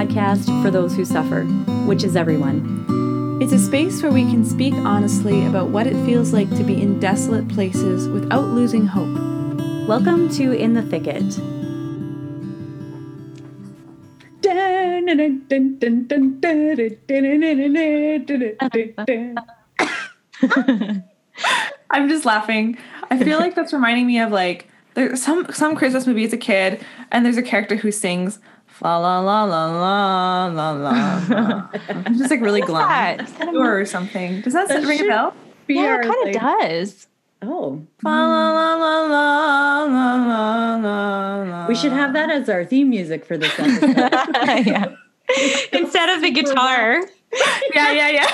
podcast for those who suffer, which is everyone. It's a space where we can speak honestly about what it feels like to be in desolate places without losing hope. Welcome to In the Thicket. I'm just laughing. I feel like that's reminding me of like there's some some Christmas movie as a kid, and there's a character who sings la la la la la la la. I'm just like really glum kind of or something. Does that, that ring a bell? Yeah, it kind of like, does. Oh. La, la, la, la, la, la, la, We should have that as our theme music for this episode. Instead of the guitar. yeah, yeah, yeah.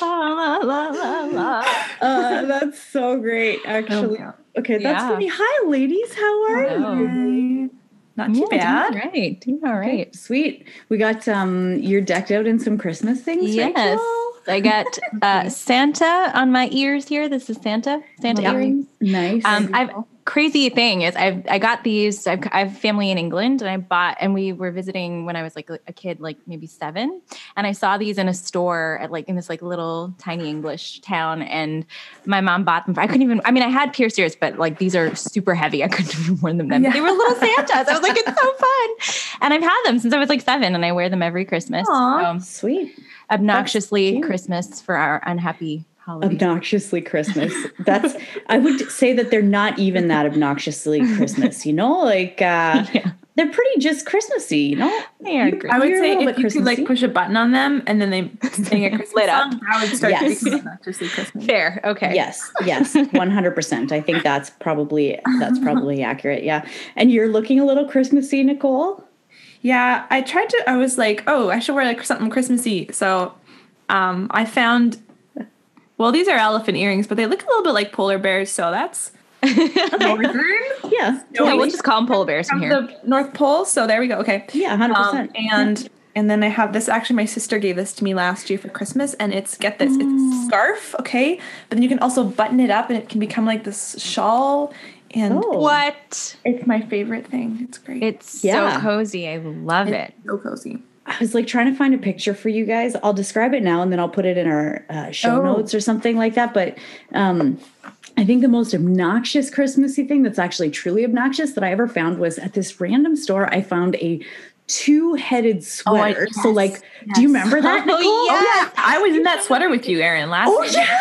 la, la, la, la, uh, that's so great, actually. Okay, that's yeah. funny. Hi, ladies. How are Hello. you? Not too Yeah, bad. right. Doing all right. Sweet. We got um you're decked out in some Christmas things, Yes. Rachel? I got uh, Santa on my ears here. This is Santa. Santa Yeah. earrings. Nice. Um, I've crazy thing is I've I got these. I've, I have family in England, and I bought and we were visiting when I was like a kid, like maybe seven, and I saw these in a store at like in this like little tiny English town, and my mom bought them. I couldn't even. I mean, I had pierced ears, but like these are super heavy. I couldn't even wear them then. But They were little Santas. I was like, it's so fun, and I've had them since I was like seven, and I wear them every Christmas. Aw. So, Sweet. obnoxiously. Christmas for our unhappy holiday. Obnoxiously Christmas. That's I would say that they're not even that obnoxiously Christmas, you know? Like uh Yeah. they're pretty just Christmassy, you know? They are You- I would say little if bit you could like push a button on them and then they sing a Christmas Lit up. song, that would start Yes. to become obnoxiously Christmas. Fair. Okay. Yes, yes, 100%. I think that's probably that's probably accurate. Yeah. And you're looking a little Christmassy, Nicole? Yeah, I tried to. I was like, oh, I should wear like something Christmassy. So, um, I found. Well, these are elephant earrings, but they look a little bit like polar bears. So that's northern Yeah. Yeah, we'll just call them polar bears from from here. the North Pole. So there we go. Okay. Yeah, 100%. Um, and and then I have this. Actually, my sister gave this to me last year for Christmas, and it's get this. It's a scarf, okay, but then you can also button it up, and it can become like this shawl. And Oh. What? it's my favorite thing. It's great. It's Yeah. so cozy. I love it. so cozy. I was like trying to find a picture for you guys. I'll describe it now and then I'll put it in our uh, show Oh. notes or something like that. But um, I think the most obnoxious Christmassy thing that's actually truly obnoxious that I ever found was at this random store, I found a two headed Oh, I- sweater. so, yes, like, do you remember that? Oh, Nicole? yeah. I was in that sweater with you, Erin, last Oh, year. yeah.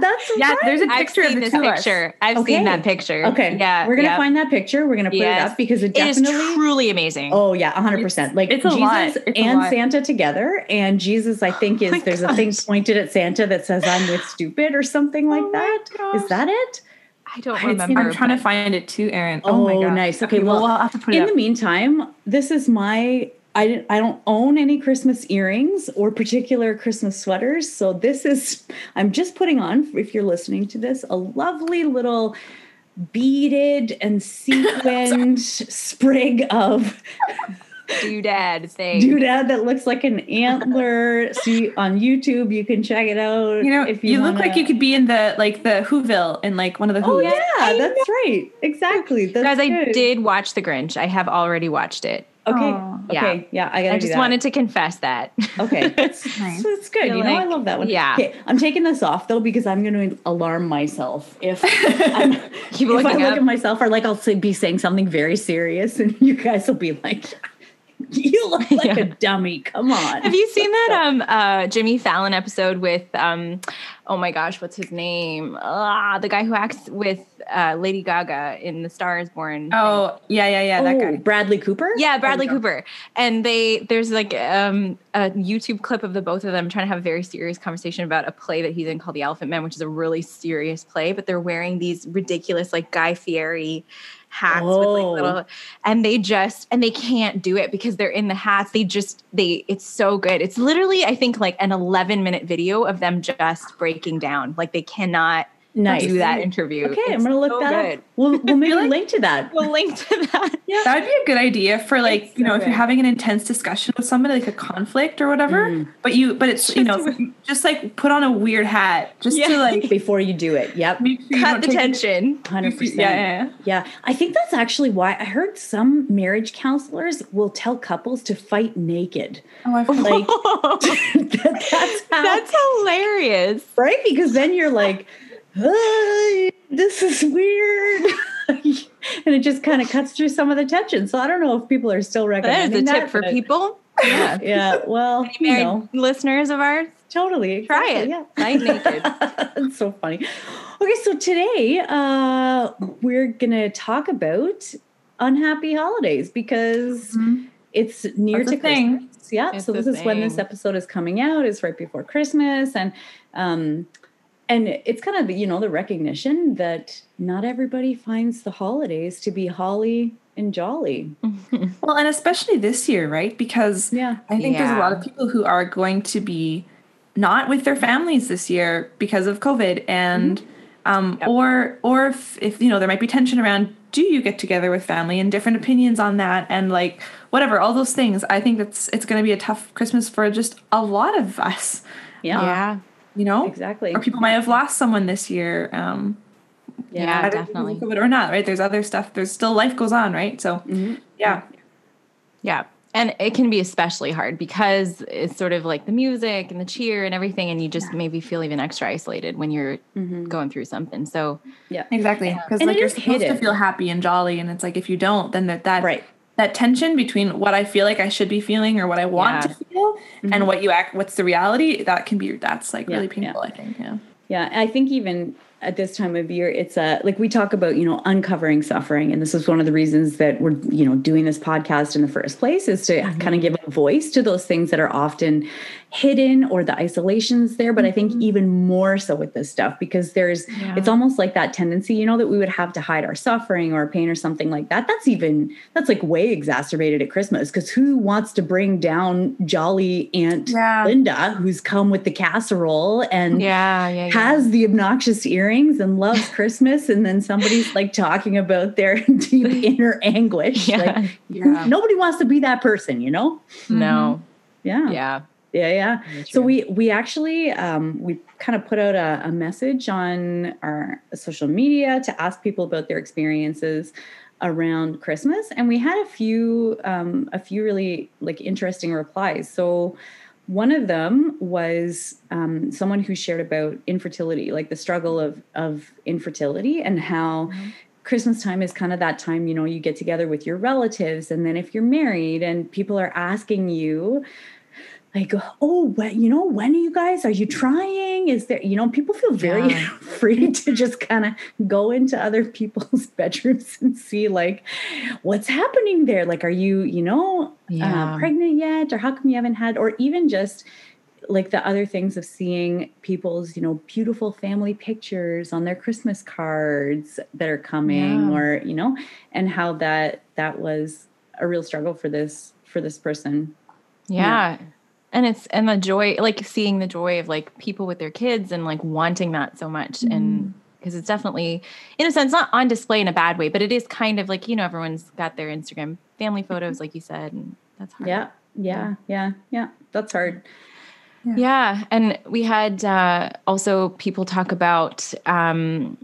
That's Yeah, right. there's a I've picture of seen the this two of us. picture. I've Okay. seen that picture. Okay. Yeah. We're going to yeah. find that picture. We're going to put Yes. it up because it It is definitely. truly amazing. Oh yeah, hundred percent. Like it's a Jesus lot. It's a and lot. Santa together, and Jesus, I oh think, is my there's a thing pointed at Santa that says "I'm with stupid" or something oh like Oh my that. Is gosh. that it? I don't It's- remember. I'm trying to find it too, Erin. Oh, Oh, my god. nice. Okay, well, we'll have to put it In up. the meantime, this is my. I I don't own any Christmas earrings or particular Christmas sweaters, so this is. I'm just putting on, if you're listening to this, a lovely little beaded and sequined sprig of doodad thing. doodad that looks like an antler. See on YouTube, you can check it out. you know, if you, look like you could be in the like the Whoville in like one of the Oh Who's. yeah, that's right. Exactly. That's Guys, I did watch The Grinch. I have already watched it. Okay. Aw. Okay. Yeah, I. I just wanted to confess that. Okay, that's, Nice. that's good. You know, I love that one. yeah. Okay, I'm taking this off though because I'm going to alarm myself if I'm, if I looking look up. at myself or like I'll say, be saying something very serious and you guys will be like, "You look like Yeah. a dummy." Come on. Have you seen that um uh Jimmy Fallon episode with um oh my gosh, what's his name? Ah, the guy who acts with uh Lady Gaga in The Star is Born. Oh yeah, yeah, yeah. That guy. Bradley Cooper. Yeah, Bradley you. Cooper. And they there's like um a YouTube clip of the both of them trying to have a very serious conversation about a play that he's in called The Elephant Man, which is a really serious play, but they're wearing these ridiculous like Guy Fieri hats with Oh. like little oh. and they just and they can't do it because they're in the hats. They just they it's so good. It's literally I think like an 11 minute video of them just breaking down. Like they cannot Nice. do that interview. Okay, I'm gonna look so that good. up. We'll, we'll maybe like- link to that. We'll link to that. Yeah. That would be a good idea for like, It's you know, so if you're having an intense discussion with somebody, like a conflict or whatever, mm. but you, but it's, you know, just like put on a weird hat just Yeah. to like Before you do it. Yep. make sure Cut the tension. 100%. Yeah, yeah, yeah. Yeah, I think that's actually why I heard some marriage counselors will tell couples to fight naked. Oh, I've Like that, that's how, That's hilarious. right because then you're like, "Hey, this is weird, and it just kind of cuts through some of the tension. So I don't know if people are still recognizing that. That is recommending a tip for people. Yeah. Yeah, well, you Married know, listeners of ours, totally try exactly, it. Yeah. Fight naked. it's so funny. Okay, so today uh, we're gonna talk about unhappy holidays because it's near That's to thing. Christmas. Yeah, It's so this is when this episode is coming out. Is right before Christmas, and um, and it's kind of the, you know the recognition that not everybody finds the holidays to be holly and jolly. Well, and especially this year, right? Because Yeah. I think there's a lot of people who are going to be not with their families this year because of COVID, and um, Yep. or or if, if you know there might be tension around do you get together with family and different opinions on that and like whatever all those things. I think that's it's going to be a tough Christmas for just a lot of us. Yeah, yeah. You know, exactly. or people might have lost someone this year. Um, Yeah, either because of definitely. COVID or not, right? There's other stuff. There's still life goes on, right? So yeah. Yeah. And it can be especially hard because it's sort of like the music and the cheer and everything, and you just maybe feel even extra isolated when you're going through something. So, Yeah, Exactly. Because And like you're is supposed to feel happy and jolly, and it's like if you don't, then that that Right. That tension between what I feel like I should be feeling or what I want Yeah. to feel and mm-hmm. what you act, what's the reality, that can be that's like Yeah, really yeah. painful. I think. Yeah. Yeah, I think even at this time of year, it's a like we talk about, you know, uncovering suffering, and this is one of the reasons that we're, you know, doing this podcast in the first place is to mm-hmm. kind of give a voice to those things that are often hidden or the isolations there. But I think mm-hmm. even more so with this stuff because there's, Yeah. it's almost like that tendency, you know, that we would have to hide our suffering or pain or something like that. That's even that's like way exacerbated at Christmas because who wants to bring down jolly Aunt Yeah. Linda who's come with the casserole and yeah, has the obnoxious earrings and loves Christmas, and then somebody's like talking about their deep inner anguish. Like Yeah. nobody wants to be that person, you know? no. Mm-hmm. Yeah. Yeah. Yeah, yeah. So we we actually um, we kind of put out a, a message on our social media to ask people about their experiences around Christmas, and we had a few um, a few really like interesting replies. So one of them was um, someone who shared about infertility, like the struggle of of infertility, and how. Christmas time is kind of that time, you know, you get together with your relatives, and then if you're married and people are asking you, like oh when, you know when are you guys are you trying is there you know people feel very Yeah. free to just kind of go into other people's bedrooms and see like what's happening there like are you you know Yeah. uh, pregnant yet or how come you haven't had or even just like the other things of seeing people's you know beautiful family pictures on their christmas cards that are coming Yeah. or you know and how that that was a real struggle for this for this person Yeah. And it's and the joy like seeing the joy of like people with their kids and like wanting that so much and because it's definitely in a sense not on display in a bad way, but it is kind of like, you know, everyone's got their Instagram family photos like you said and that's hard. Yeah, yeah, yeah, yeah. That's hard. Yeah, and we had uh, also people talk about um,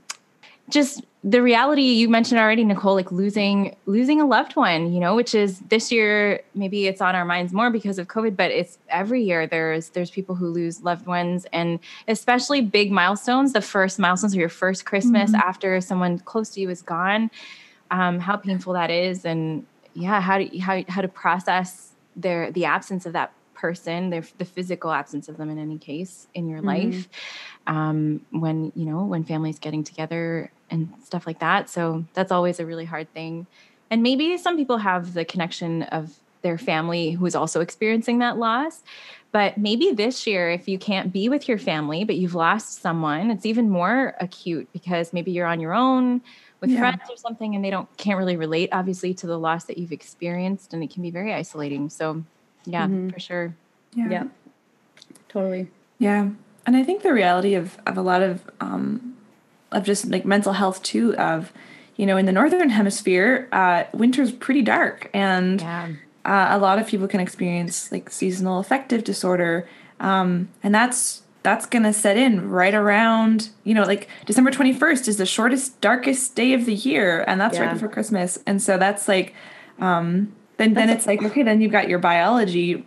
just the reality you mentioned already, Nicole, like losing losing a loved one. You know, which is this year maybe it's on our minds more because of COVID, but it's every year there's there's people who lose loved ones, and especially big milestones. The first milestones or your first Christmas after someone close to you is gone. Um, how painful that is, and yeah, how to how how to process their the absence of that person, their the physical absence of them in any case in your life. Um, when you know when families getting together and stuff like that. So that's always a really hard thing. And maybe some people have the connection of their family who is also experiencing that loss. But maybe this year, if you can't be with your family, but you've lost someone, it's even more acute because maybe you're on your own with Yeah. friends or something, and they don't can't really relate, obviously, to the loss that you've experienced, and it can be very isolating. So, yeah, for sure. Yeah, totally. Yeah. And I think the reality of, of a lot of um, of just like mental health too. Of you know, in the northern hemisphere, uh, winter's pretty dark, and Yeah. uh, a lot of people can experience like seasonal affective disorder, um, and that's that's gonna set in right around you know like December twenty first is the shortest, darkest day of the year, and that's Yeah. right before Christmas, and so that's like, um, then then it's like okay, then you've got your biology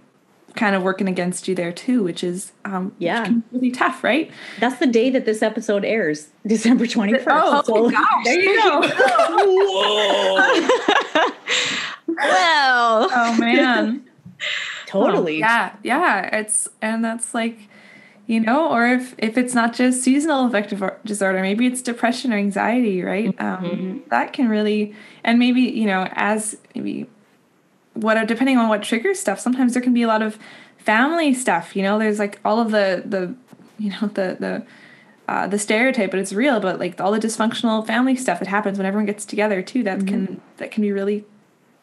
kind of working against you there too, which is um, which Yeah. can be really tough, right? That's the day that this episode airs, December 21st. Oh, so gosh. There you go. Well, oh man. totally. Yeah, yeah. It's and that's like, you know, or if if it's not just seasonal affective disorder, maybe it's depression or anxiety, right? Um, that can really, and maybe you know, as maybe what depending on what triggers stuff. Sometimes there can be a lot of family stuff. You know, there's like all of the the you know the the. Uh, the stereotype, but it's real. But like all the dysfunctional family stuff that happens when everyone gets together too, that can that can be really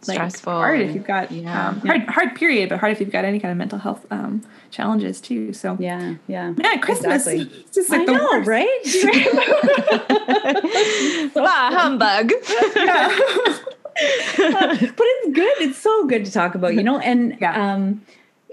like Stressful hard if you've got yeah. um, hard hard period, but hard if you've got any kind of mental health um, challenges too. So Yeah, yeah. man, Christmas Exactly. is just like I the know, worst. right? bah, humbug. but it's good. It's so good to talk about, you know. And Yeah. um,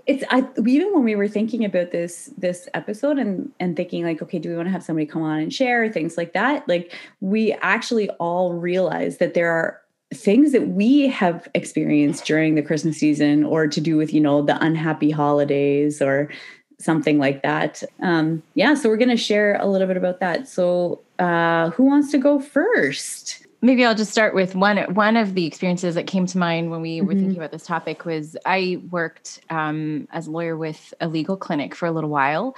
it's I even when we were thinking about this this episode and and thinking like, okay, do we want to have somebody come on and share things like that? Like we actually all realize that there are things that we have experienced during the Christmas season, or to do with you know the unhappy holidays or something like that. Um, yeah, so we're going to share a little bit about that. So, uh, who wants to go first? Maybe I'll just start with one. One of the experiences that came to mind when we were Mhm. thinking about this topic was I worked um, as a lawyer with a legal clinic for a little while,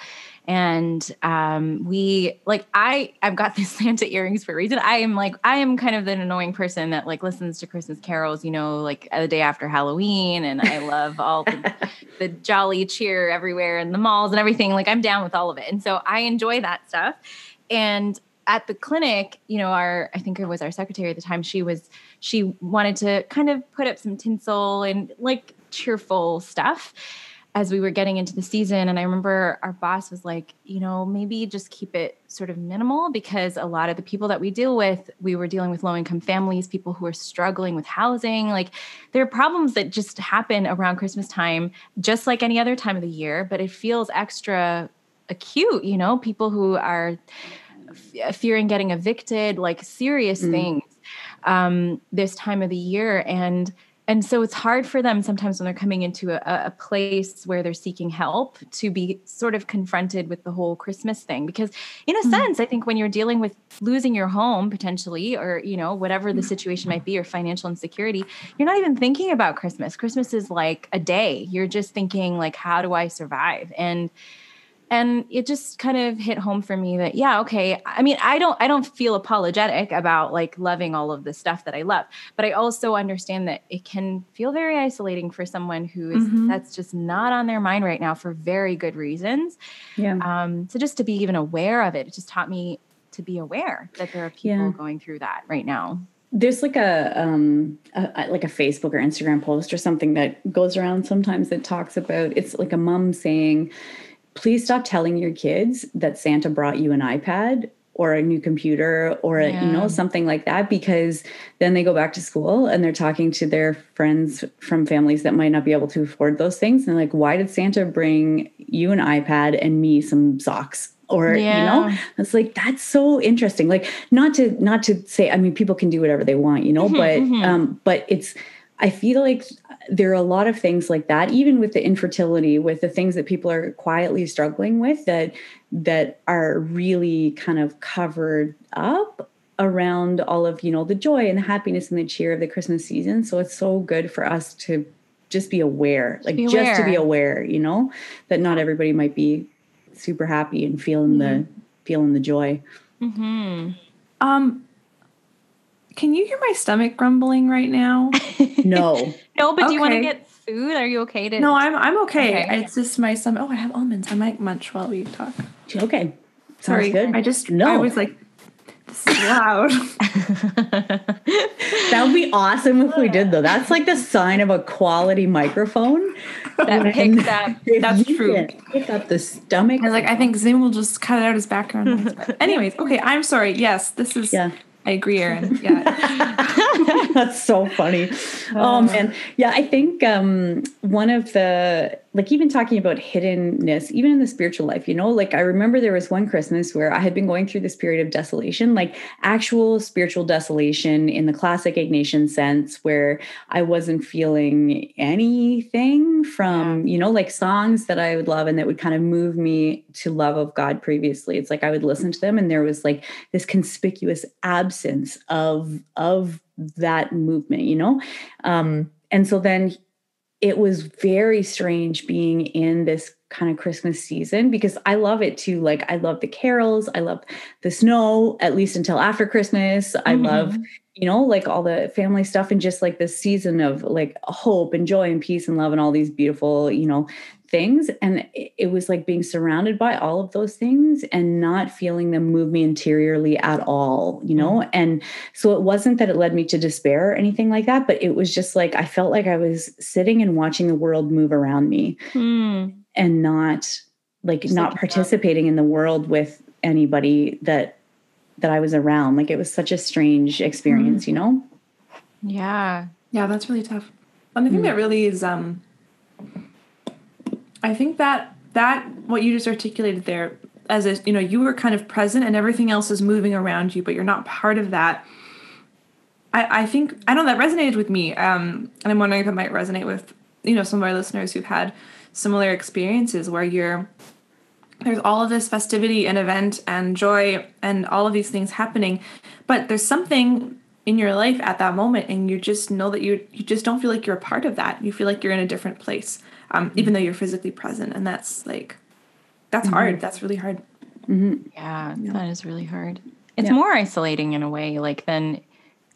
and um, we like I I've got these Santa earrings for a reason. I am like I am kind of an annoying person that like listens to Christmas carols, you know, like the day after Halloween, and I love all the, the jolly cheer everywhere in the malls and everything. Like I'm down with all of it, and so I enjoy that stuff. And at the clinic, you know, our I think it was our secretary at the time. She was she wanted to kind of put up some tinsel and like cheerful stuff as we were getting into the season. And I remember our boss was like, you know, maybe just keep it sort of minimal because a lot of the people that we deal with, we were dealing with low income families, people who are struggling with housing. Like there are problems that just happen around Christmas time, just like any other time of the year, but it feels extra acute, you know, people who are fearing getting evicted, like serious Mm. things um, this time of the year. And and so it's hard for them sometimes when they're coming into a, a place where they're seeking help to be sort of confronted with the whole Christmas thing. Because in a Mhm. sense, I think when you're dealing with losing your home potentially, or you know, whatever the situation might be, or financial insecurity, you're not even thinking about Christmas. Christmas is like a day. You're just thinking like, how do I survive? And and it just kind of hit home for me that yeah okay i mean i don't i don't feel apologetic about like loving all of the stuff that i love but i also understand that it can feel very isolating for someone who is Mhm. that's just not on their mind right now for very good reasons Yeah. um so just to be even aware of it it just taught me to be aware that there are people Yeah. going through that right now there's like a um a- like a facebook or instagram post or something that goes around sometimes that talks about it's like a mom saying please stop telling your kids that santa brought you an ipad or a new computer or a, you know something like that because then they go back to school and they're talking to their friends from families that might not be able to afford those things. And like why did santa bring you an ipad and me some socks? Or you know it's like that's so interesting. Like not to not to say i mean people can do whatever they want you know Mhm, but mhm. um but it's i feel like there are a lot of things like that even with the infertility with the things that people are quietly struggling with that that are really kind of covered up around all of you know the joy and the happiness and the cheer of the christmas season. So it's so good for us to just be aware like be just to be aware. aware you know that not everybody might be super happy and feeling the feeling the joy. Hmm Um, can you hear my stomach grumbling right now? no no but do you want to get food are you okay to no, I'm I'm okay. Okay. It's just my stomach. Oh, I have almonds. I might munch while we talk. okay sounds Sorry, good I just No. I was like, this is loud. That would be awesome if we did though. That's like the sign of a quality microphone. that picks up. That's you true. can Pick up the stomach. I was like, I think Zoom will just cut it out as background noise. But anyways, okay, I'm sorry. Yes, this is. Yeah. I agree, Erin. Yeah. That's so funny. Oh man. Yeah, I think um one of the like even talking about hiddenness, even in the spiritual life, you know, like I remember there was one Christmas where I had been going through this period of desolation, like actual spiritual desolation in the classic Ignatian sense, where I wasn't feeling anything from, you know, like songs that I would love and that would kind of move me to love of God previously. It's like I would listen to them and there was like this conspicuous absence of of that movement, you know? Um, and so then it was very strange being in this kind of Christmas season because I love it too. Like I love the carols, I love the snow, at least until after Christmas. I love, mm-hmm. you know, like all the family stuff and just like this season of like hope and joy and peace and love and all these beautiful, you know, things. And it, it was like being surrounded by all of those things and not feeling them move me interiorly at all, you know? And so it wasn't that it led me to despair or anything like that, but it was just like I felt like I was sitting and watching the world move around me Hmm. and not like Just not like, participating in the world with anybody that that I was around. Like it was such a strange experience, you know? Yeah. Yeah, that's really tough. And I think that really is um I think that that what you just articulated there as a you know, you were kind of present and everything else is moving around you, but you're not part of that. I, I think I know that resonated with me. Um and I'm wondering if it might resonate with, you know, some of our listeners who've had similar experiences where you're there's all of this festivity and event and joy and all of these things happening but there's something in your life at that moment and you just know that you you just don't feel like you're a part of that you feel like you're in a different place um, mm-hmm. even though you're physically present and that's like that's mm-hmm. hard that's really hard mm-hmm. Yeah. That is really hard. It's Yeah. more isolating in a way, like than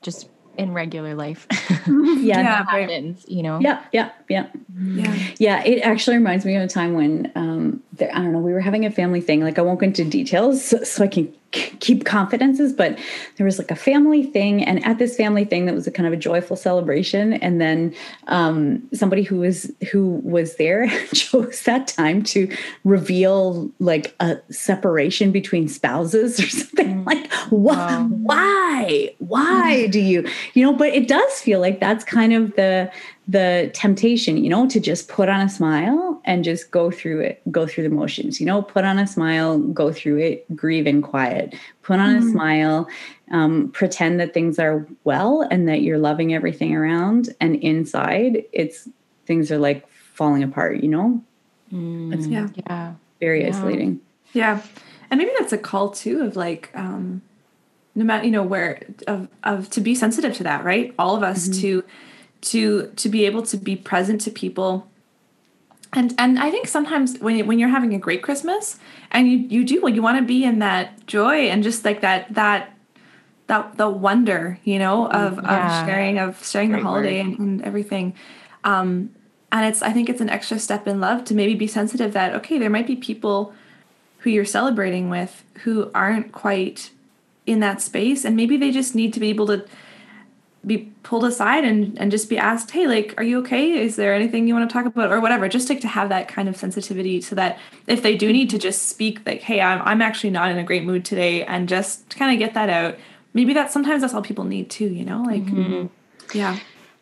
just in regular life. Yeah. yeah right. happens, you know? Yeah, yeah, yeah. yeah Yeah, it actually reminds me of a time when um, there, I don't know, we were having a family thing. Like I won't go into details so, so I can k- keep confidences, but there was like a family thing, and at this family thing, that was a kind of a joyful celebration. And then um, somebody who was who was there chose that time to reveal like a separation between spouses or something. Like, what? Wow. Why? Why do you? You know, but it does feel like that's kind of the the temptation, you know, to just put on a smile and just go through it, go through the motions, you know, put on a smile, go through it, grieve in quiet, put on a smile, um, pretend that things are well and that you're loving everything around. And inside, it's things are like falling apart, you know, Mm, yeah yeah. very Yeah. isolating. Yeah, and maybe that's a call too of like, um, no matter you know where of of to be sensitive to that, right? All of us to to to be able to be present to people. And and I think sometimes when when you're having a great Christmas and you you do you want to be in that joy and just like that that that the wonder you know of Yeah. of sharing of sharing the holiday and, and everything um and it's i think it's an extra step in love to maybe be sensitive that okay there might be people who you're celebrating with who aren't quite in that space and maybe they just need to be able to be pulled aside and and just be asked hey like are you okay? Is there anything you want to talk about? or whatever just like to have that kind of sensitivity so that if they do need to just speak like hey i'm, I'm actually not in a great mood today and just kind of get that out. Maybe that sometimes that's all people need too you know like mm-hmm. yeah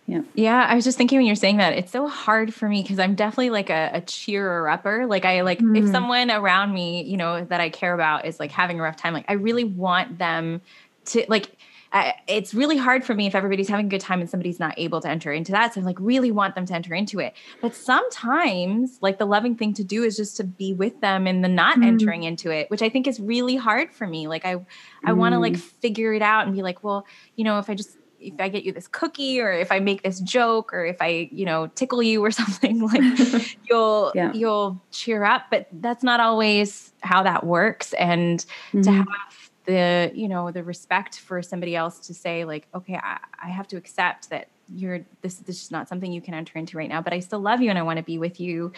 Yeah, Yeah. I was just thinking when you're saying that, it's so hard for me because I'm definitely like a, a cheerer upper. Like I like if mm. someone around me, you know, that I care about is like having a rough time, like I really want them to like I, it's really hard for me if everybody's having a good time and somebody's not able to enter into that. So I'm like really want them to enter into it. But sometimes like the loving thing to do is just to be with them and the not mm. entering into it, which I think is really hard for me. Like I I want to like mm. figure it out and be like, well, you know, if I just if I get you this cookie or if I make this joke or if I, you know, tickle you or something like you'll Yeah. you'll cheer up, but that's not always how that works. And to Mhm. have the, you know, the respect for somebody else to say like, okay, I, I have to accept that you're this this is not something you can enter into right now, but I still love you and I want to be with you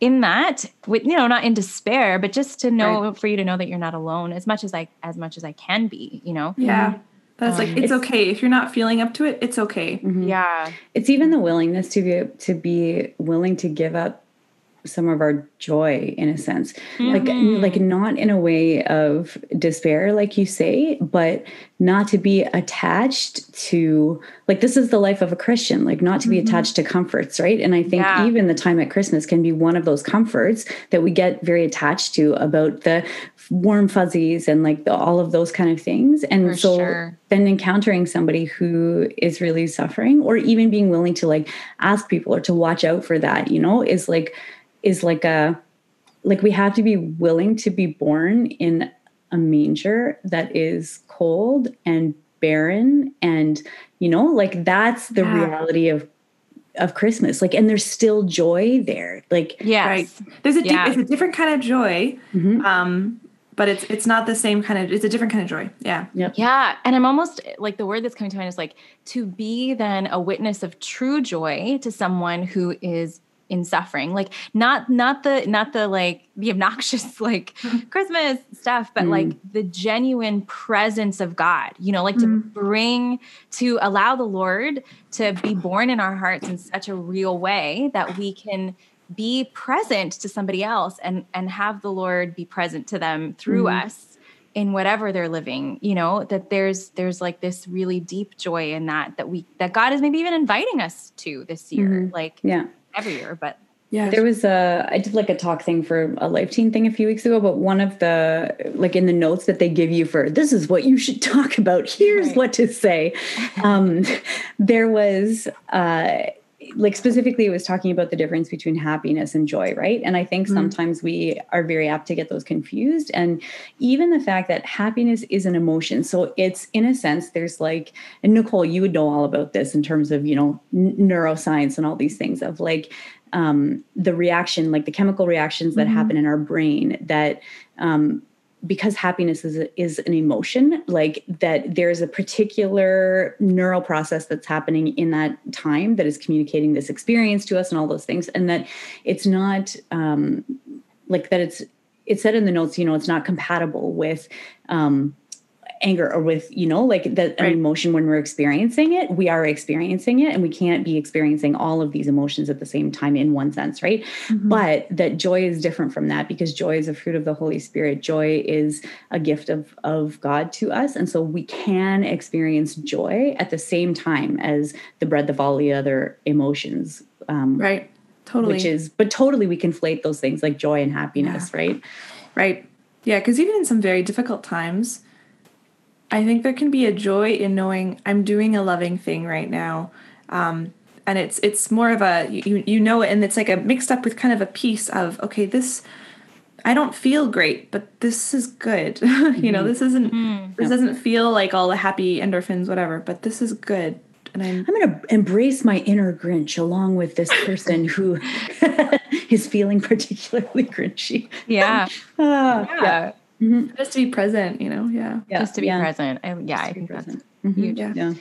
in that with you know not in despair but just to know for you to know that you're not alone as much as i as much as i can be you know? Yeah That it's like Um, it's, It's- okay if you're not feeling up to it. It's okay. Mhm. Yeah. It's even the willingness to be to be willing to give up some of our joy in a sense like Mhm. like not in a way of despair like you say but not to be attached to like this is the life of a christian like not to be attached to comforts right and i think Yeah. even the time at christmas can be one of those comforts that we get very attached to about the warm fuzzies and like the, all of those kind of things and For so sure. then encountering somebody who is really suffering or even being willing to like ask people or to watch out for that you know is like is like a like we have to be willing to be born in a manger that is cold and barren and you know like that's the Yeah. reality of of christmas like and there's still joy there like Yes. Right. There's a di- it's a different kind of joy. mhm, Um, but it's it's not the same kind of it's a different kind of joy. Yeah. yep Yeah. And I'm almost like the word that's coming to mind is like to be then a witness of true joy to someone who is in suffering. Like not not the not the like the obnoxious like Christmas stuff, but Mm. like the genuine presence of God. You know, like to Mm. bring to allow the Lord to be born in our hearts in such a real way that we can be present to somebody else and and have the Lord be present to them through Mhm. us in whatever they're living you know that there's there's like this really deep joy in that that we that god is maybe even inviting us to this year Mhm. like yeah every year but Yeah. There was a I did like a talk thing for a Life Teen thing a few weeks ago, but one of the like in the notes that they give you for this is what you should talk about. Here's Right. what to say. Um, there was uh, like specifically it was talking about the difference between happiness and joy, right? And I think Mhm. sometimes we are very apt to get those confused. And even the fact that happiness is an emotion, so it's in a sense there's like and Nicole, you would know all about this in terms of you know n- neuroscience and all these things of like um, the reaction, like the chemical reactions that Mhm. happen in our brain, that um, because happiness is is an emotion, like that there's a particular neural process that's happening in that time that is communicating this experience to us and all those things, and that it's not um, like that. It's it said in the notes, you know, it's not compatible with. Um, anger or with you know like that an Right. emotion when we're experiencing it we are experiencing it and we can't be experiencing all of these emotions at the same time in one sense right Mhm. but that joy is different from that because joy is a fruit of the holy spirit joy is a gift of of god to us and so we can experience joy at the same time as the breadth of all the other emotions um right. Totally. which is but totally we conflate those things like joy and happiness right Right. Yeah, because even in some very difficult times, I think there can be a joy in knowing I'm doing a loving thing right now. Um, and it's it's more of a you you know it and it's like a mixed up with kind of a piece of okay this I don't feel great but this is good. You know this isn't this doesn't feel like all the happy endorphins whatever but this is good. And I'm I'm going to embrace my inner Grinch along with this person who is feeling particularly Grinchy. yeah. Ah, yeah, Mhm. just to be present you know yeah Yeah, just to be yeah, present I, yeah just i to be think that's present. Mhm. huge Yeah. Yeah.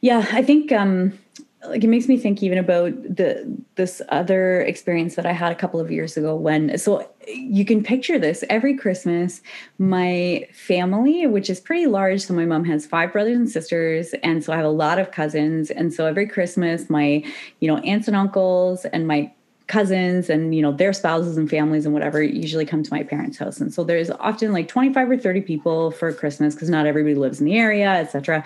Yeah, I think um like it makes me think even about the this other experience that I had a couple of years ago when so you can picture this every Christmas my family which is pretty large so my mom has five brothers and sisters and so I have a lot of cousins and so every Christmas my you know aunts and uncles and my cousins and you know their spouses and families and whatever usually come to my parents house and so there's often like 25 or 30 people for christmas because not everybody lives in the area etc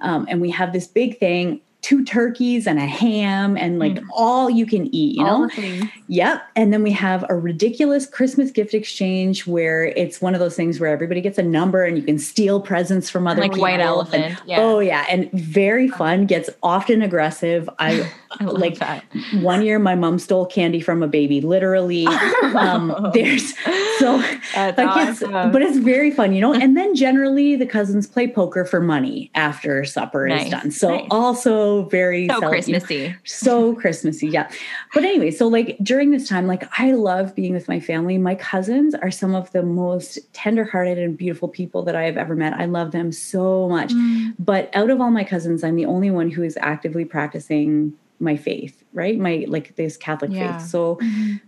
um, and we have this big thing two turkeys and a ham and like all you can eat you all know Yep. And then we have a ridiculous Christmas gift exchange where it's one of those things where everybody gets a number and you can steal presents from other like people. white And- elephant yeah Oh yeah, and very fun. Gets often aggressive. I I love like that. one year my mom stole candy from a baby. Literally, um, there's so That's like it's, awesome. but it's very fun, you know. And then generally the cousins play poker for money after supper Nice, is done. So nice. also very so cel- you know, christmassy so Christmassy, yeah. But anyway, so like during this time, like I love being with my family. My cousins are some of the most tenderhearted and beautiful people that I have ever met. I love them so much. Mm. But out of all my cousins, I'm the only one who is actively practicing my faith right? My like this catholic Yeah. faith so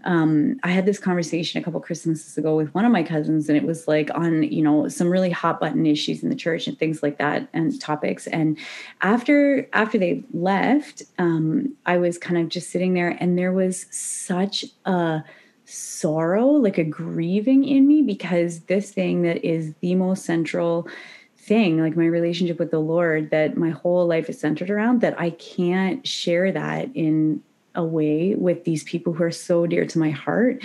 um i had this conversation a couple christmases ago with one of my cousins and it was like on you know some really hot button issues in the church and things like that and topics. And after after they left um i was kind of just sitting there and there was such a sorrow like a grieving in me because this thing that is the most central thing like my relationship with the lord that my whole life is centered around that i can't share that in a way with these people who are so dear to my heart.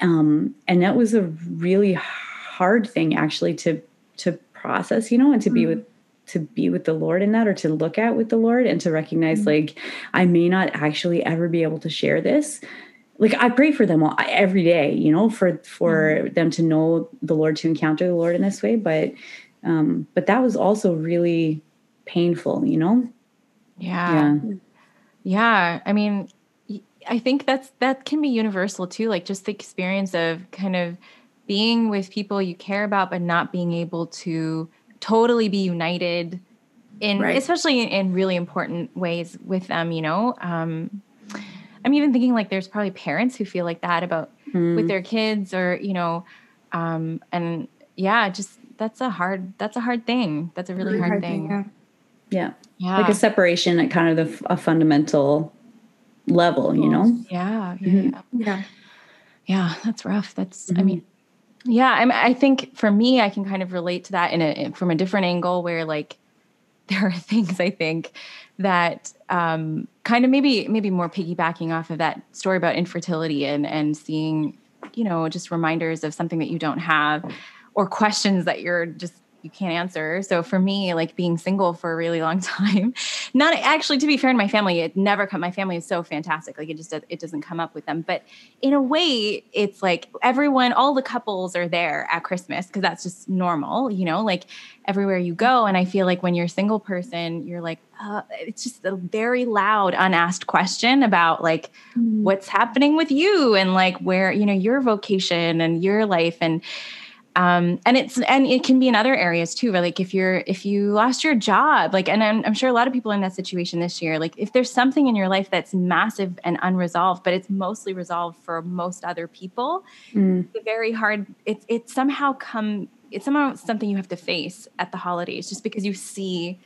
Um and that was a really hard thing actually to to process you know and to be mm. with to be with the lord in that or to look at with the lord and to recognize mm. like i may not actually ever be able to share this. Like I pray for them all, every day, you know, for for mm-hmm. them to know the Lord, to encounter the Lord in this way. But um, but that was also really painful, you know. Yeah. Yeah. Yeah, I mean, I think that's that can be universal too. Like just the experience of kind of being with people you care about, but not being able to totally be united in, Right. especially in, in really important ways with them. You know, um, I'm even thinking like there's probably parents who feel like that about with their kids, or you know, um, and yeah, just that's a hard that's a hard thing. That's a really, hard, thing. yeah. Yeah, Yeah, like a separation at kind of the f- a fundamental level, you know. yeah, yeah, Mhm. yeah. Yeah. Yeah, that's rough. That's, I Mhm. mean, yeah, I'm, I think for me, I can kind of relate to that in a, from a different angle where like there are things I think that um, kind of maybe, maybe more piggybacking off of that story about infertility and, and seeing, you know, just reminders of something that you don't have or questions that you're just, you can't answer. So for me, like being single for a really long time, not actually to be fair to my family, it never come. My family is so fantastic. Like it just it doesn't come up with them. But in a way, it's like everyone, all the couples are there at Christmas because that's just normal, you know, like everywhere you go. And I feel like when you're a single person, you're like, uh, it's just a very loud, unasked question about like what's happening with you and like where, you know, your vocation and your life and um, and it's and it can be in other areas too where like if you're if you lost your job like and I'm, I'm sure a lot of people are in that situation this year like if there's something in your life that's massive and unresolved but it's mostly resolved for most other people Mm. it's very hard it's it's somehow come it's somehow something you have to face at the holidays just because you see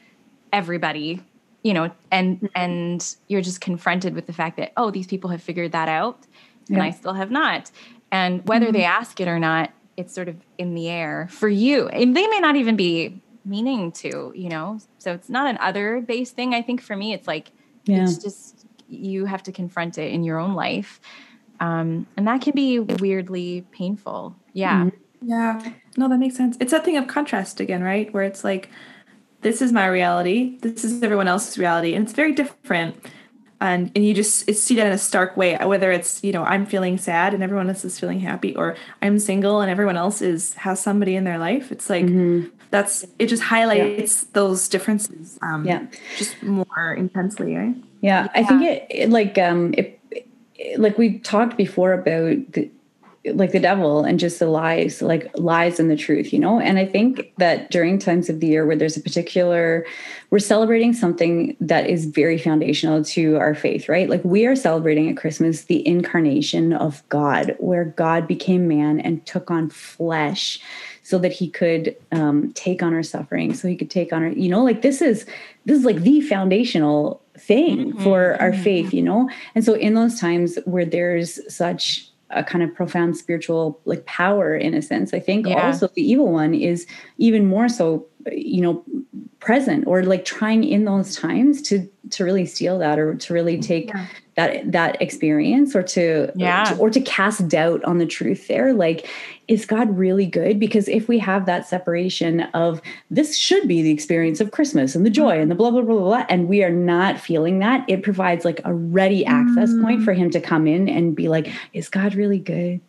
everybody you know and and you're just confronted with the fact that oh these people have figured that out and Yeah. i still have not and whether they ask it or not it's sort of in the air for you and they may not even be meaning to you know so it's not an other based thing i think for me it's like Yeah. it's just you have to confront it in your own life um, and that can be weirdly painful yeah Yeah. No, that makes sense. It's that thing of contrast again, right? Where it's like, this is my reality, this is everyone else's reality, and it's very different. And and you just see that in a stark way. Whether it's you know I'm feeling sad and everyone else is feeling happy, or I'm single and everyone else is has somebody in their life. It's like that's it. Just highlights those differences. Um, Yeah. Just more intensely, right? Yeah, I think it, it like um it, it- like we talked before about the like the devil and just the lies, like lies and the truth, you know? And I think that during times of the year where there's a particular we're celebrating something that is very foundational to our faith, right? Like we are celebrating at Christmas the incarnation of God, where God became man and took on flesh so that he could um, take on our suffering, so he could take on our, you know, like this is this is like the foundational thing for our faith, you know? And so in those times where there's such a kind of profound spiritual like power in a sense, I think Yeah. also the evil one is even more so, you know, present or like trying in those times to to really steal that or to really mm, take that that experience or to Yeah. or to cast doubt on the truth there like is god really good because if we have that separation of this should be the experience of christmas and the joy and the blah blah blah blah, blah and we are not feeling that it provides like a ready access point for him to come in and be like is god really good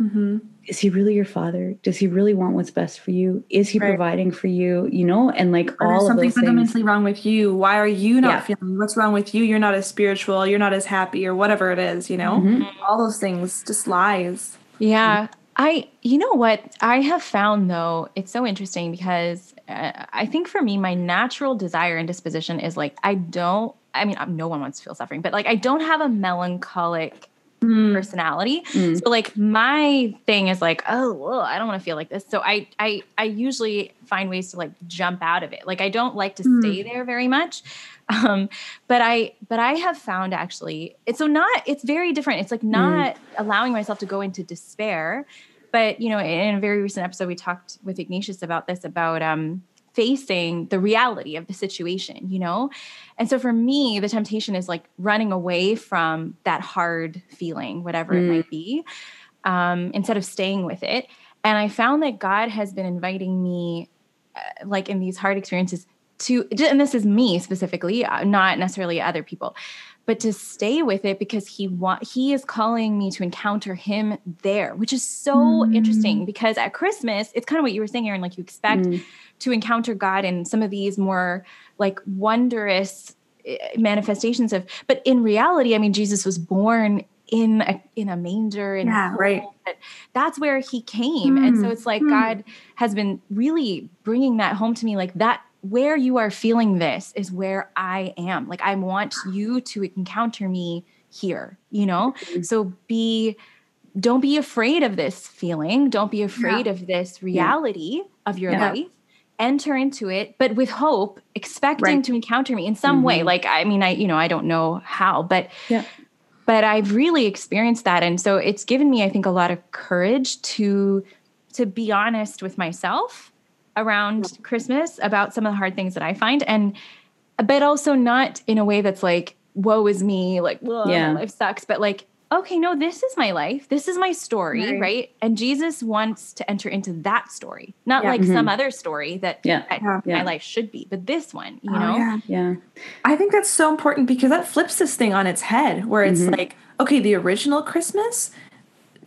Mm-hmm. is he really your father does he really want what's best for you is he Right. providing for you you know and like Or all of something those things fundamentally wrong with you. Why are you not Yeah. feeling? What's wrong with you? You're not as spiritual. You're not as happy, or whatever it is. You know, Mhm. all those things, just lies. Yeah. I, you know what I have found though, it's so interesting because uh, I think for me, my natural desire and disposition is like, I don't I mean, no one wants to feel suffering, but like I don't have a melancholic Mm. personality. Mm. So like my thing is like, oh, well, I don't want to feel like this. So I I I usually find ways to like jump out of it. Like I don't like to Mm. stay there very much. Um, but I but I have found actually it's so not it's very different. It's like not allowing myself to go into despair. But you know, in a very recent episode, we talked with Ignatius about this about um facing the reality of the situation, you know? And so for me, the temptation is like running away from that hard feeling, whatever it Mm. might be, um, instead of staying with it. And I found that God has been inviting me, uh, like in these hard experiences, to, and this is me specifically, uh, not necessarily other people, but to stay with it because he want he is calling me to encounter him there, which is so Mm. interesting because at Christmas, it's kind of what you were saying, Erin, like you expect Mm. to encounter God in some of these more like wondrous eh, manifestations of but in reality i mean jesus was born in a in a manger in a Yeah, right. that's where he came and so Mm, it's like mm. god has been really bringing that home to me like that where you are feeling this is where i am like i want you to encounter me here you know Mhm. so be don't be afraid of this feeling don't be afraid of this reality of your Yeah. life enter into it but with hope expecting Right. to encounter me in some way Mhm. like i mean i you know i don't know how but Yeah. but i've really experienced that and so it's given me i think a lot of courage to to be honest with myself around christmas about some of the hard things that i find and but also not in a way that's like woe is me like well Yeah. my life sucks but like okay no this is my life this is my story Right. right, and jesus wants to enter into that story not Yeah. like some other story that, Yeah. that Yeah. Yeah. my life should be but this one you Oh, know yeah. Yeah. I think that's so important because that flips this thing on its head where it's Mhm. like, okay, the original Christmas,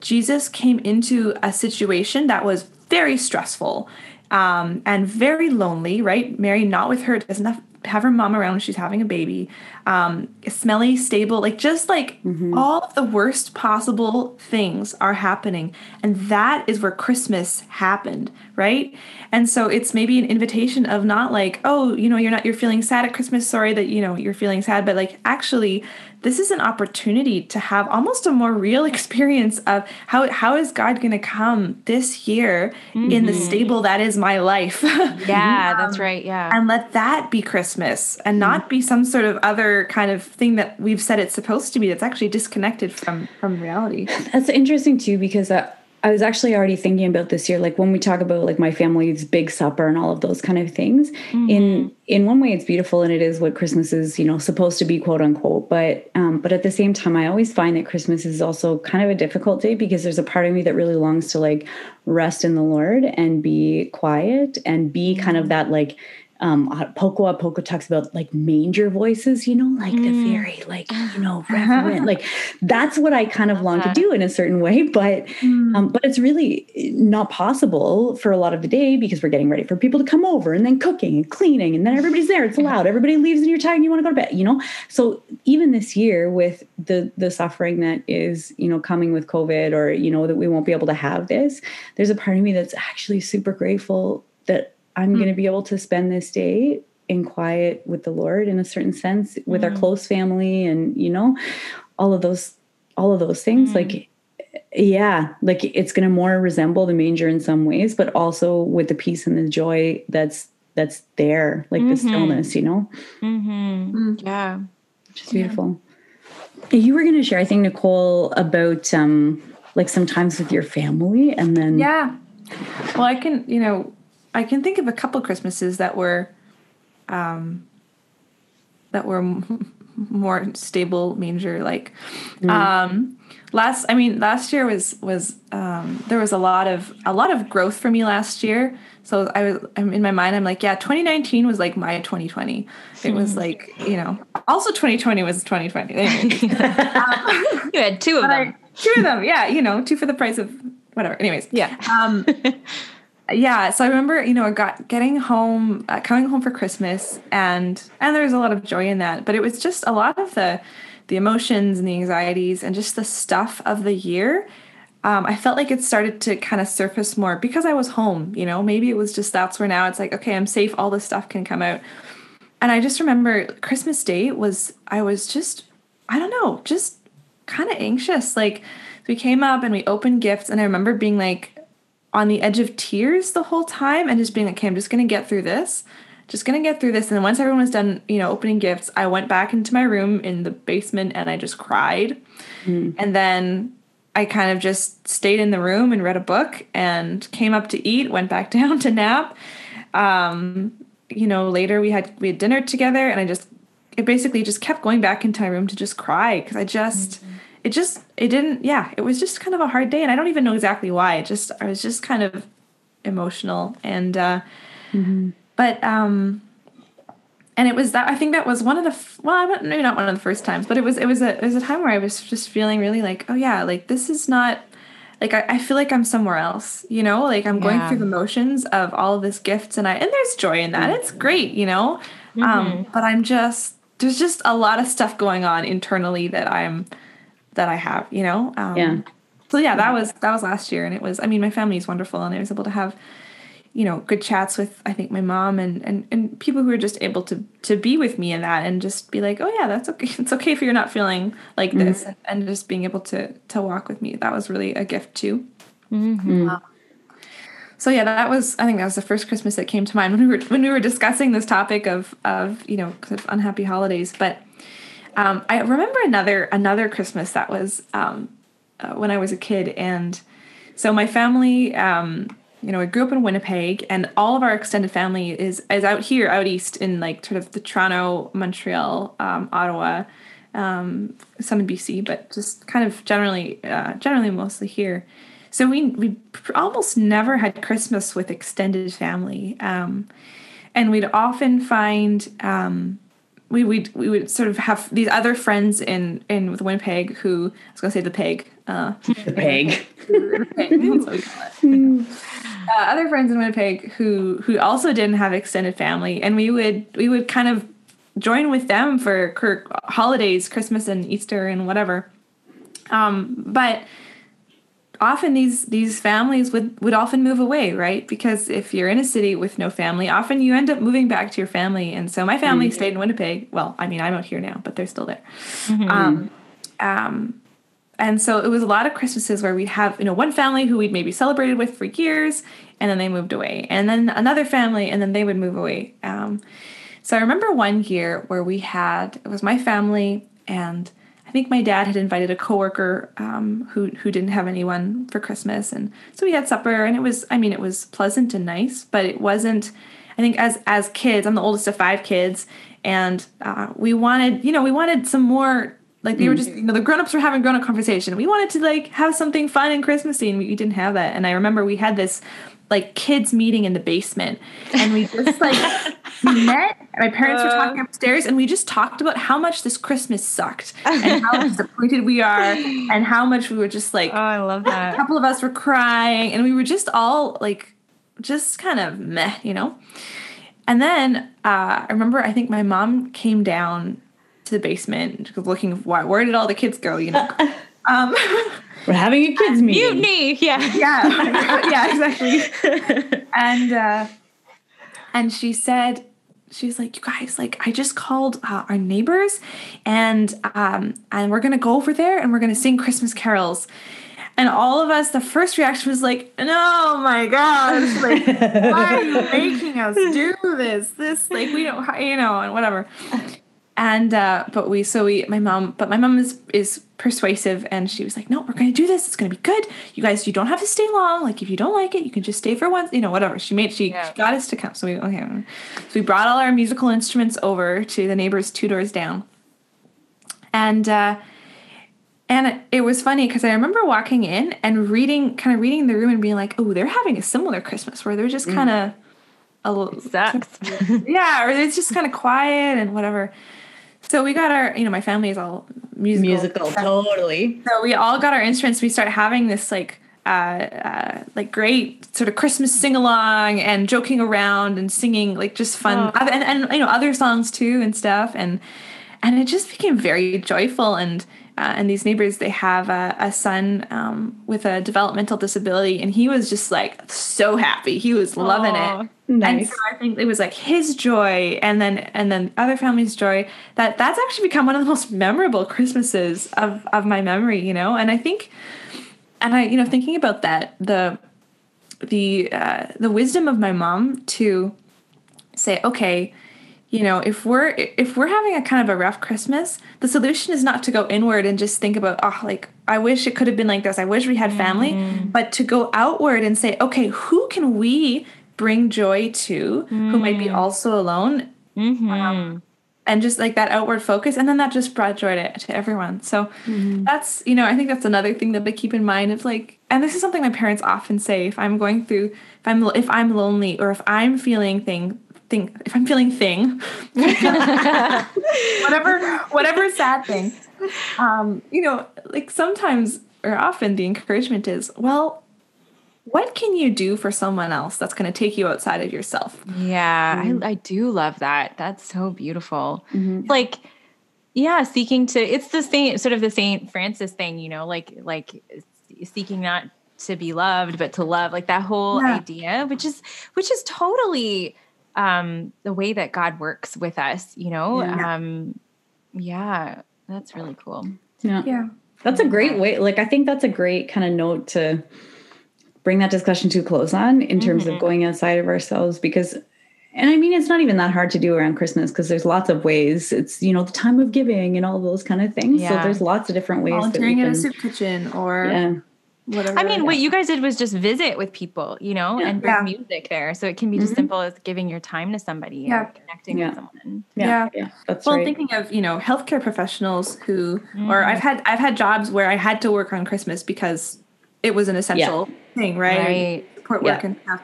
Jesus came into a situation that was very stressful um, and very lonely, right? Mary not with her, doesn't have, have her mom around when she's having a baby, um, smelly, stable, like just like all of the worst possible things are happening. And that is where Christmas happened, right? And so it's maybe an invitation of not like, oh, you know, you're not, you're feeling sad at Christmas. Sorry that, you know, you're feeling sad, but like actually, this is an opportunity to have almost a more real experience of how how is God going to come this year in the mm-hmm. stable that is my life. yeah that's right yeah and let that be Christmas and not mm. be some sort of other kind of thing that we've said it's supposed to be that's actually disconnected from from reality. That's interesting too because I, I was actually already thinking about this year. Like when we talk about like my family's big supper and all of those kind of things. In in one way, it's beautiful and it is what Christmas is, you know, supposed to be, quote unquote. But um, but at the same time, I always find that Christmas is also kind of a difficult day because there's a part of me that really longs to like rest in the Lord and be quiet and be kind of that like um Poco a Poco talks about like manger voices, you know, like the very like, you know, reverent. like that's what I kind of long to do in a certain way. But um, but it's really not possible for a lot of the day because we're getting ready for people to come over and then cooking and cleaning and then everybody's there. It's loud. Everybody leaves and you're tired and you want to go to bed, you know? So even this year with the the suffering that is, you know, coming with COVID or, you know, that we won't be able to have this, there's a part of me that's actually super grateful that I'm going to be able to spend this day in quiet with the Lord in a certain sense with our close family and, you know, all of those all of those things like yeah like it's going to more resemble the manger in some ways but also with the peace and the joy that's that's there like the Mhm. stillness you know? Mm-hmm. yeah. Which is beautiful. You were going to share i think nicole about um like sometimes with your family and then Yeah. Well, I can, you know, I can think of a couple Christmases that were um that were more stable manger like um last I mean last year was was um there was a lot of a lot of growth for me last year. So I was I'm in my mind I'm like, yeah, 2019 was like my 2020. It was like, you know, also 2020 was 2020. Anyways. you had two of them I- two of them, yeah, you know, two for the price of whatever. Anyways, yeah um, yeah. So I remember, you know, I got getting home, uh, coming home for Christmas, and and there was a lot of joy in that. But it was just a lot of the the emotions and the anxieties and just the stuff of the year. Um, I felt like it started to kind of surface more because I was home. You know, maybe it was just that's where now it's like, okay, I'm safe. All this stuff can come out. and I just remember Christmas Day was I was just I don't know, just kind of anxious. Like we came up and we opened gifts and I remember being like on the edge of tears the whole time and just being like, okay, I'm just gonna get through this. Just gonna get through this. And then once everyone was done, you know, opening gifts, I went back into my room in the basement and I just cried. Mm. And then I kind of just stayed in the room and read a book and came up to eat, went back down to nap. Um, you know, later we had we had dinner together and I just it basically just kept going back into my room to just cry because I just mm-hmm. It just it didn't yeah, it was just kind of a hard day and I don't even know exactly why. It just I was just kind of emotional and uh mm-hmm. but um and it was that I think that was one of the well i maybe not one of the first times but it was it was a it was a time where I was just feeling really like oh yeah like this is not like I, I feel like I'm somewhere else you know like I'm going yeah. through the motions of all of this gifts and I and there's joy in that it's great you know um, mm-hmm. um but I'm just there's just a lot of stuff going on internally that I'm that I have you know? Um, yeah. so yeah that was that was last year and it was I mean my family is wonderful and I was able to have you know good chats with i think my mom and and, and people who are just able to to be with me in that and just be like oh yeah that's okay. It's okay if you're not feeling like mm-hmm. this and, and, just being able to to walk with me. That was really a gift too. Mm-hmm. um, so yeah that was i think that was the first christmas that came to mind when we were when we were discussing this topic of of you know sort of unhappy holidays but um, i remember another another christmas that was um, uh, when i was a kid and so my family um, you know, I grew up in Winnipeg, and all of our extended family is is out here, out east, in like sort of the Toronto, Montreal, um, Ottawa, um, some in BC, but just kind of generally, uh, generally mostly here. So we we almost never had Christmas with extended family, um, and we'd often find we would we would sort of have these other friends in in with Winnipeg who I was gonna say the peg uh, the peg. the peg uh, other friends in Winnipeg who who also didn't have extended family, and we would we would kind of join with them for holidays, Christmas and Easter and whatever. Um, but often these these families would would often move away, right? Because if you're in a city with no family, often you end up moving back to your family. And so my family mm-hmm. stayed in Winnipeg. Well, I mean, I'm out here now, but they're still there. Mm-hmm. Um, um, and so it was a lot of Christmases where we'd have, you know, one family who we'd maybe celebrated with for years, and then they moved away, and then another family, and then they would move away. Um, so I remember one year where we had it was my family, and think my dad had invited a coworker um, who who didn't have anyone for Christmas, and so we had supper, and it was, I mean, it was pleasant and nice, but it wasn't. I think as as kids, I'm the oldest of five kids, and uh, we wanted, you know, we wanted some more like they were just, you know, the grown-ups were having grown-up conversation. We wanted to like have something fun and Christmassy, and we didn't have that. And I remember we had this like kids meeting in the basement, and we just like met. My parents uh, were talking upstairs, and we just talked about how much this Christmas sucked, and how disappointed we are, and how much we were just like. Oh, I love that. A couple of us were crying, and we were just all like, just kind of meh, you know. And then uh, I remember, I think my mom came down to the basement looking why where did all the kids go you know um, we're having a kids meeting. mutiny yeah. Yeah yeah exactly. And uh and she said she's like you guys like i just called uh, our neighbors and um and we're gonna go over there and we're gonna sing christmas carols. And all of us the first reaction was like no my gosh like why are you making us do this? This like we don't you know and whatever and uh, but we so we my mom but my mom is is persuasive and she was like no we're going to do this. It's going to be good. You guys you don't have to stay long. Like if you don't like it you can just stay for once you know whatever. She made she, yeah. she got us to come. So we okay. So we brought all our musical instruments over to the neighbors two doors down. And uh and it, it was funny because I remember walking in and reading, kind of reading the room and being like, "Oh, they're having a similar Christmas where they're just kind of mm. a little yeah, or it's just kind of quiet and whatever." So we got our, you know, my family is all musical. Musical, totally. So we all got our instruments. We started having this like, uh, uh, like great sort of Christmas sing along and joking around and singing like just fun oh. and, and you know other songs too and stuff and and it just became very joyful and uh, and these neighbors they have a, a son um, with a developmental disability, and he was just like so happy. He was loving Aw. it. Nice. And so I think it was like his joy, and then and then other families' joy. That that's actually become one of the most memorable Christmases of of my memory. You know, and I think, and I you know thinking about that the the uh, the wisdom of my mom to say, okay, you know, if we're if we're having a kind of a rough Christmas, the solution is not to go inward and just think about, oh, like I wish it could have been like this. I wish we had family, mm-hmm. but to go outward and say, okay, who can we bring joy to who might be mm. also alone? Mhm. and just like that outward focus and then that just brought joy to, to everyone. So mm-hmm. that's you know i think that's another thing that i keep in mind of like and this is something my parents often say if i'm going through if i'm if i'm lonely or if i'm feeling thing thing if i'm feeling thing whatever whatever sad thing um you know like sometimes or often the encouragement is well what can you do for someone else that's going to take you outside of yourself Yeah, Mm-hmm. I, I do love that. That's so beautiful. Like, yeah, seeking to it's the same sort of the Saint Francis thing, you know, like like seeking not to be loved, but to love, like that whole Yeah. idea, which is which is totally um the way that God works with us, you know. Yeah. Um yeah, that's really cool. yeah. yeah That's a great way. Like, I think that's a great kind of note to bring that discussion to close on in terms of going outside of ourselves because. And I mean, it's not even that hard to do around Christmas because there's lots of ways. It's, you know, the time of giving and all those kind of things. So there's lots of different ways that we volunteering in a soup kitchen or Yeah. Whatever. I mean, what you guys did was just visit with people, you know, and bring Yeah. music there. So it can be just Mhm. simple as giving your time to somebody Yeah. or connecting Yeah. with someone. Yeah. Yeah. Yeah. That's well, right. thinking of you know healthcare professionals who, or I've had I've had jobs where I had to work on Christmas because it was an essential thing, right? Right. Support work Yeah. and stuff.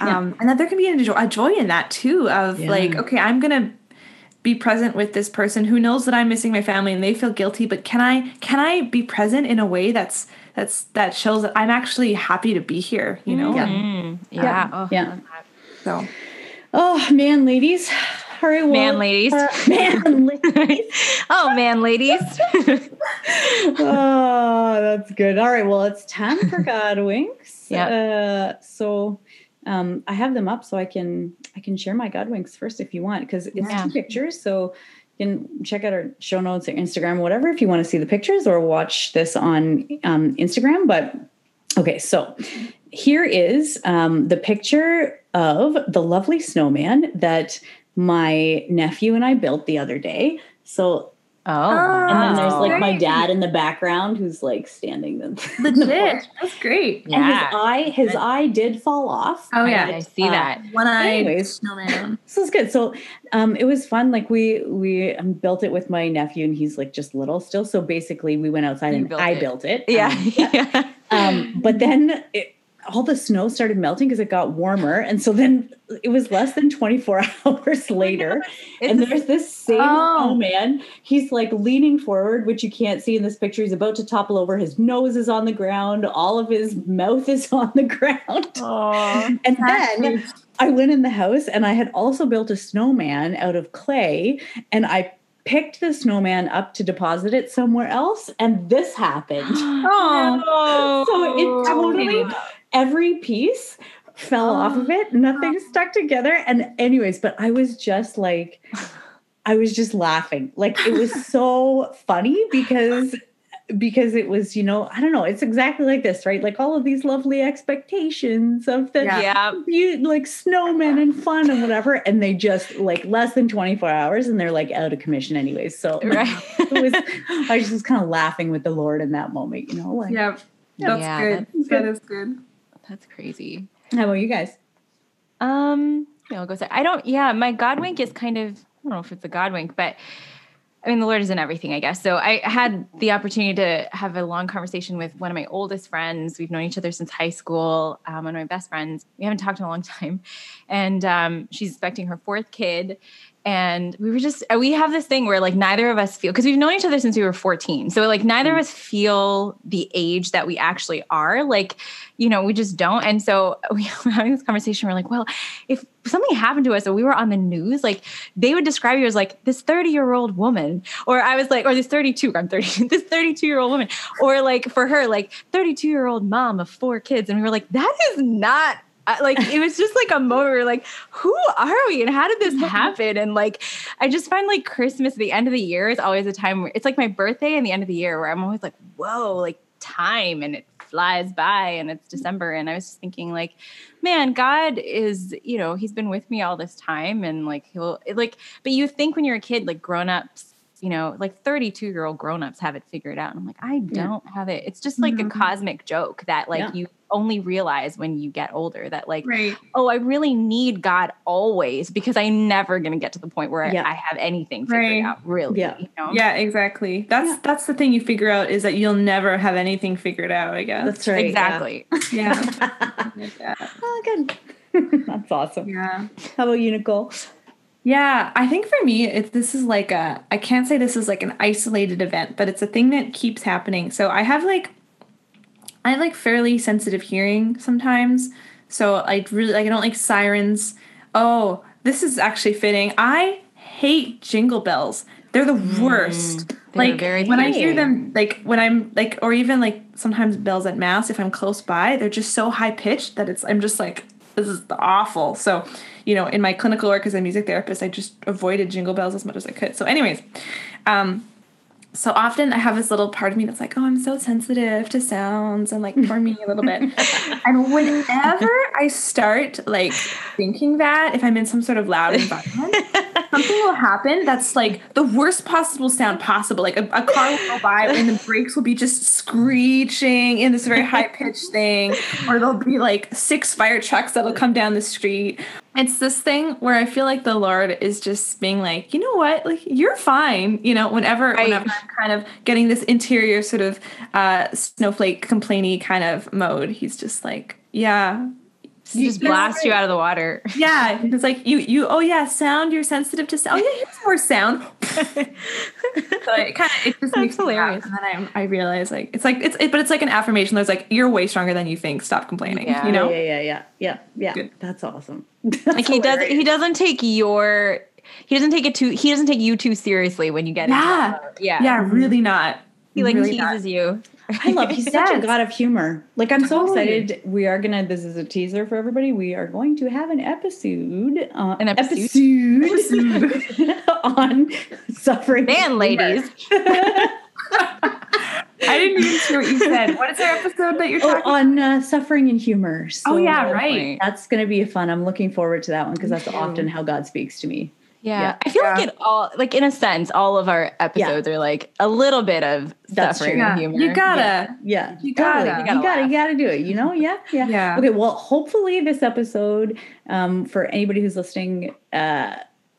Yeah. Um, and that there can be a joy, a joy in that too. Of Yeah. like, okay, I'm gonna be present with this person who knows that I'm missing my family and they feel guilty, but can I can I be present in a way that's that's that shows that I'm actually happy to be here, you know? Yeah. Mm, yeah. Oh, Yeah. So oh, man, ladies. All right. Well, Man, ladies. uh, man, ladies. oh man, ladies. oh, that's good. All right. Well, it's time for God winks. Yeah. Uh, so um, I have them up so I can I can share my God winks first if you want because it's Yeah. two pictures. So you can check out our show notes or Instagram whatever if you want to see the pictures or watch this on um, Instagram. But okay, so here is um, the picture of the lovely snowman that my nephew and I built the other day. So Oh, and then there's like my dad in the background who's like standing the, the legit. porch. That's great. And Yeah. his eye, his eye did fall off. Oh, yeah. I see Uh, that. One eye Anyways. snowman. So it's good. So um, it was fun. Like we we um, built it with my nephew, and he's like just little still. So basically, we went outside You and built I it. built it. Yeah. Um, yeah. um, but then it, all the snow started melting because it got warmer, and so then it was less than 24 hours later, and there's this same Oh. snowman. He's like leaning forward, which you can't see in this picture. He's about to topple over. His nose is on the ground. All of his mouth is on the ground. Aw. And then I went in the house and I had also built a snowman out of clay and I picked the snowman up to deposit it somewhere else and this happened. Oh, So it totally every piece fell off of it. Oh, Nothing stuck together and anyways, but I was just like I was just laughing. Like it was so funny because because it was, you know, I don't know, it's exactly like this, right? Like all of these lovely expectations of the Yeah. Yeah. you like snowmen and fun and whatever and they just like less than 24 hours and they're like out of commission anyways so Right. it was i was just kind of laughing with the lord in that moment you know like yeah. That's Yeah, good. that's That good. is good. That's crazy. how about you guys Um, yeah, I'll go say I don't yeah, my God wink is kind of I don't know if it's a God wink, but I mean the Lord is in everything, I guess. So I had the opportunity to have a long conversation with one of my oldest friends. We've known each other since high school, um, one of my best friends. We haven't talked in a long time. And um, she's expecting her fourth kid. And we were just we have this thing where like neither of us feel because we've known each other since we were 14 so like neither mm-hmm. of mm. us feel the age that we actually are. Like you know we just don't. And so we were having this conversation. We're like well if something happened to us and we were on the news like they would describe you as like this 30 year old woman. Or i was like or this 32 i'm 30 this 32 year old woman. Or like for her like 32 year old mom of four kids. And we were like that is not I, like it was just like a moment where like who are we and how did this happen and like i just find like christmas the end of the year is always a time where it's like my birthday and the end of the year where i'm always like whoa like time and it flies by and it's december and i was just thinking like man god is you know he's been with me all this time and like he'll like but you think when you're a kid like grown-ups you know, like 32 year old grown-ups have it figured out. And I'm like, I don't yeah. have it. It's just like mm-hmm. a cosmic joke that like yeah. you only realize when you get older that like, right. oh, I really need God always because I'm never gonna get to the point where yeah. I, I, have anything figured right. out. Really. Yeah. You know? Yeah, exactly. That's that's the thing you figure out is that you'll never have anything figured out, I guess. That's right. Exactly. Yeah. yeah. Oh good. that's awesome. Yeah. How about you, Nicole? Yeah, I think for me, it's this is like a I can't say this is like an isolated event, but it's a thing that keeps happening. So I have like I like fairly sensitive hearing sometimes. So I really like I don't like sirens. Oh, this is actually fitting. I hate jingle bells. They're the mm, worst. Mm, like when I hear them, like when I'm like, or even like sometimes bells at mass. If I'm close by, they're just so high pitched that it's I'm just like this is awful. So you know, in my clinical work as a music therapist, I just avoided jingle bells as much as I could. So, anyways, um, so often I have this little part of me that's like, oh, I'm so sensitive to sounds and like for me a little bit. and whenever I start like thinking that, if I'm in some sort of loud environment, something will happen that's like the worst possible sound possible. Like a, a car will go by and the brakes will be just screeching in this very high pitched thing, or there'll be like six fire trucks that'll come down the street, it's this thing where I feel like the Lord is just being like, you know what, like you're fine. You know, whenever right. whenever I'm kind of getting this interior sort of uh, snowflake complainy kind of mode, He's just like, yeah. He just blast you out of the water. Yeah, it's like you you oh yeah, sound. You're sensitive to sound. Oh yeah, here's more sound. so it kind of it just makes hilarious. And then I I realize like it's like it's it, but it's like an affirmation. There's like you're way stronger than you think. Stop complaining. Yeah. You know. Yeah, yeah, yeah, yeah, yeah. Good. That's awesome. That's like he doesn't he doesn't take your he doesn't take it too he doesn't take you too seriously when you get yeah yeah yeah really not. He like really teases not. you. I love he's such a god of humor. Like I'm so excited. We are gonna. This is a teaser for everybody. We are going to have an episode. Uh, an episode, episode on suffering. Man, ladies. I didn't even hear what you said. What is our episode that you're oh, talking oh, on uh, suffering and humor? So oh yeah, right. That's going to be fun. I'm looking forward to that one because that's often how God speaks to me. Yeah. yeah. I feel yeah. like it all like in a sense, all of our episodes yeah. are like a little bit of That's suffering and humor. You gotta. Yeah. You gotta. You gotta, you gotta, you gotta do it. You know? Yeah. Yeah. Yeah. Okay. Well, hopefully this episode, um, for anybody who's listening, uh,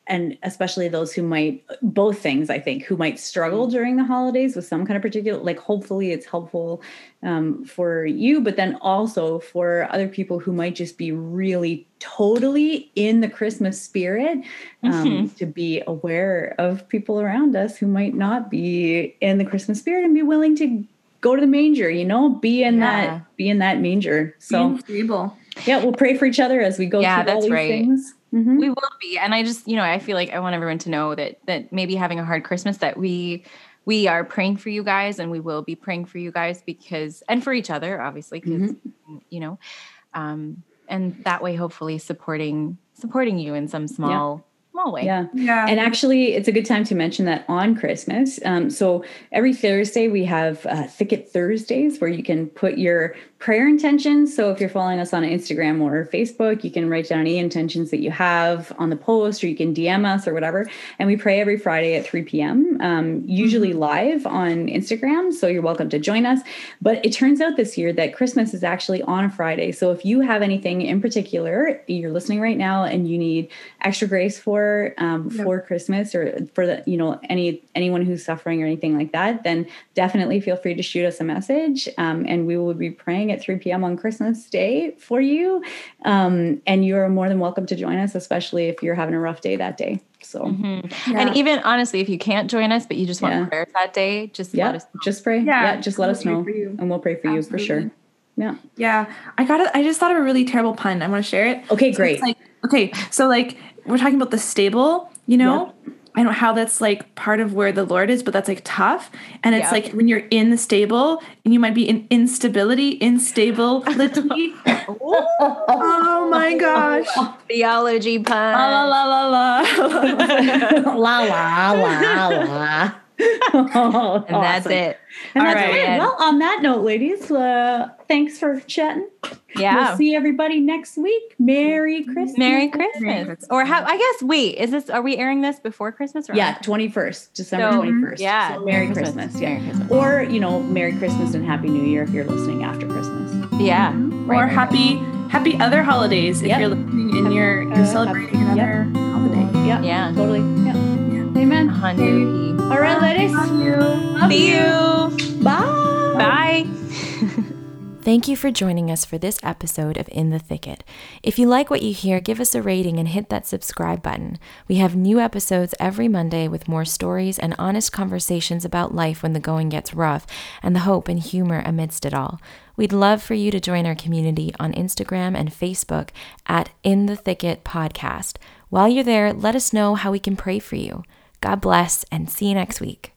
and especially those who might both things i think who might struggle during the holidays with some kind of particular like hopefully it's helpful um, for you but then also for other people who might just be really totally in the christmas spirit um, mm-hmm. to be aware of people around us who might not be in the christmas spirit and be willing to go to the manger you know be in yeah. that be in that manger so yeah we'll pray for each other as we go yeah, through all these right. things Mm-hmm. We will be. And I just, you know, I feel like I want everyone to know that that maybe having a hard Christmas that we we are praying for you guys and we will be praying for you guys because and for each other obviously because mm-hmm. you know um and that way hopefully supporting supporting you in some small small way. Yeah. Yeah. And actually, it's a good time to mention that on Christmas. Um, so every Thursday, we have uh, Thicket Thursdays where you can put your prayer intentions. So if you're following us on Instagram or Facebook, you can write down any intentions that you have on the post or you can DM us or whatever. And we pray every Friday at 3 p.m., um, usually mm-hmm. live on Instagram. So you're welcome to join us. But it turns out this year that Christmas is actually on a Friday. So if you have anything in particular, you're listening right now and you need extra grace for um, yep. for Christmas or for the, you know, any anyone who's suffering or anything like that, then definitely feel free to shoot us a message um, and we will be praying at 3 p.m. on Christmas Day for you. Um, and you're more than welcome to join us, especially if you're having a rough day that day. So Mm-hmm. And even honestly, if you can't join us, but you just want Yeah. prayers that day, just yeah, let us know. just pray. Yeah, Yeah, just let we'll us know, and we'll pray for you for sure. Yeah. Yeah, I got it. I just thought of a really terrible pun. I want to share it. Okay, So great. it's like okay, so like we're talking about the stable, you know. I don't know how that's like part of where the Lord is, but that's like tough. And it's Yeah. like when you're in the stable and you might be in instability, instability. oh my gosh. Theology pun. La la la la la. la la la la. Oh, and that's it. And All that's right. it. Well, on that note, ladies, uh, thanks for chatting. Yeah. We'll see everybody next week. Merry Christmas. Merry Christmas. Or how I guess wait, is this are we airing this before Christmas or Yeah, after? twenty first, December So, twenty first. yeah, so Merry Merry Christmas. Christmas. Yeah, Merry Christmas. or you know, Merry Christmas and Happy New Year if you're listening after Christmas. Yeah. or Right, right, happy happy other holidays if Yep. you're listening and you're uh, you're celebrating happy- another holiday. Yeah, Yeah. totally. Yeah. Amen. Honey. All right, ladies. Love See you. Bye. Bye. Thank you for joining us for this episode of In the Thicket. If you like what you hear, give us a rating and hit that subscribe button. We have new episodes every Monday with more stories and honest conversations about life when the going gets rough and the hope and humor amidst it all. We'd love for you to join our community on Instagram and Facebook at In the Thicket Podcast. While you're there, let us know how we can pray for you. God bless and see you next week.